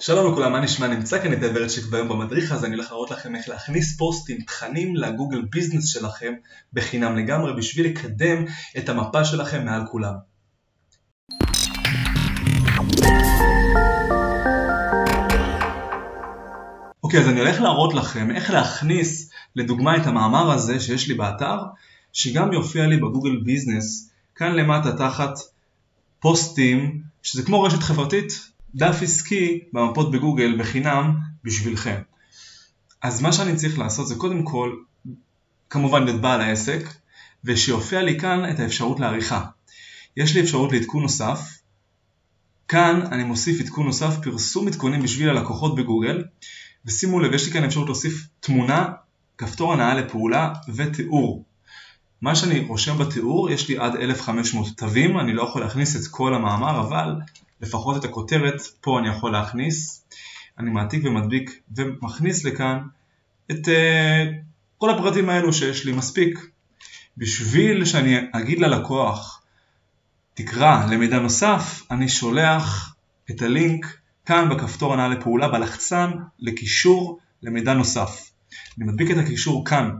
שלום לכולם, מה נשמע? נמצא כאן את אברצ'יק והיום במדריך הזה אני הולך להראות לכם איך להכניס פוסטים, תכנים לגוגל ביזנס שלכם בחינם לגמרי בשביל לקדם את המפה שלכם מעל כולם. אוקיי, אז אני הולך להראות לכם איך להכניס לדוגמה את המאמר הזה שיש לי באתר, שגם יופיע לי בגוגל ביזנס, כאן למטה תחת פוסטים, שזה כמו רשת חברתית, דף עסקי במפות בגוגל בחינם בשבילכם. אז מה שאני צריך לעשות זה קודם כל, כמובן להיות בעל העסק, ושיופיע לי כאן את האפשרות לעריכה. יש לי אפשרות לעדכון נוסף, כאן אני מוסיף עדכון נוסף, פרסום עדכונים בשביל הלקוחות בגוגל, ושימו לב, יש לי כאן אפשרות להוסיף תמונה, כפתור הנאה לפעולה ותיאור. מה שאני רושם בתיאור, יש לי עד 1500 תווים, אני לא יכול להכניס את כל המאמר, אבל לפחות את הכותרת פה אני יכול להכניס. אני מעתיק ומדביק ומכניס לכאן את uh, כל הפרטים האלו שיש לי מספיק. בשביל שאני אגיד ללקוח תקרא למידע נוסף, אני שולח את הלינק כאן בכפתור הנעה לפעולה בלחצן לקישור למידע נוסף. אני מדביק את הקישור כאן,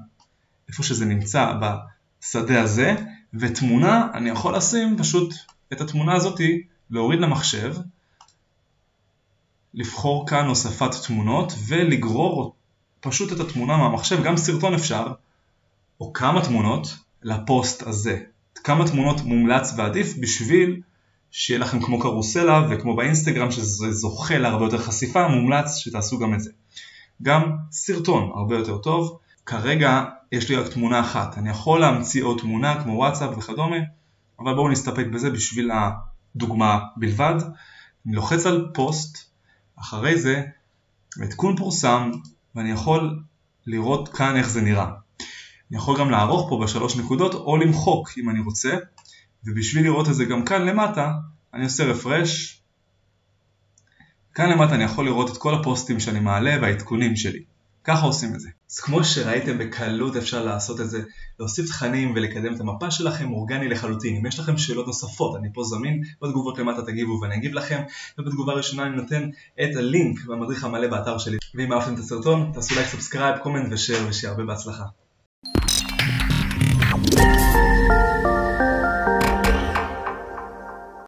איפה שזה נמצא בשדה הזה, ותמונה אני יכול לשים פשוט את התמונה הזאתי להוריד למחשב, לבחור כאן הוספת תמונות ולגרור פשוט את התמונה מהמחשב, גם סרטון אפשר, או כמה תמונות לפוסט הזה. כמה תמונות מומלץ ועדיף בשביל שיהיה לכם כמו קרוסלה וכמו באינסטגרם שזה זוכה להרבה יותר חשיפה, מומלץ שתעשו גם את זה. גם סרטון הרבה יותר טוב, כרגע יש לי רק תמונה אחת, אני יכול להמציא עוד תמונה כמו וואטסאפ וכדומה, אבל בואו נסתפק בזה בשביל דוגמה בלבד, אני לוחץ על פוסט, אחרי זה עדכון פורסם ואני יכול לראות כאן איך זה נראה. אני יכול גם לערוך פה בשלוש נקודות או למחוק אם אני רוצה, ובשביל לראות את זה גם כאן למטה, אני עושה רפרש. כאן למטה אני יכול לראות את כל הפוסטים שאני מעלה והעדכונים שלי. ככה עושים את זה. אז כמו שראיתם בקלות אפשר לעשות את זה, להוסיף תכנים ולקדם את המפה שלכם אורגני לחלוטין. אם יש לכם שאלות נוספות, אני פה זמין, בתגובות למטה תגיבו ואני אגיב לכם, ובתגובה ראשונה אני נותן את הלינק במדריך המלא באתר שלי. ואם אהבתם את הסרטון, תעשו לייק, subscribe, comment ושאר ושיהיה הרבה בהצלחה.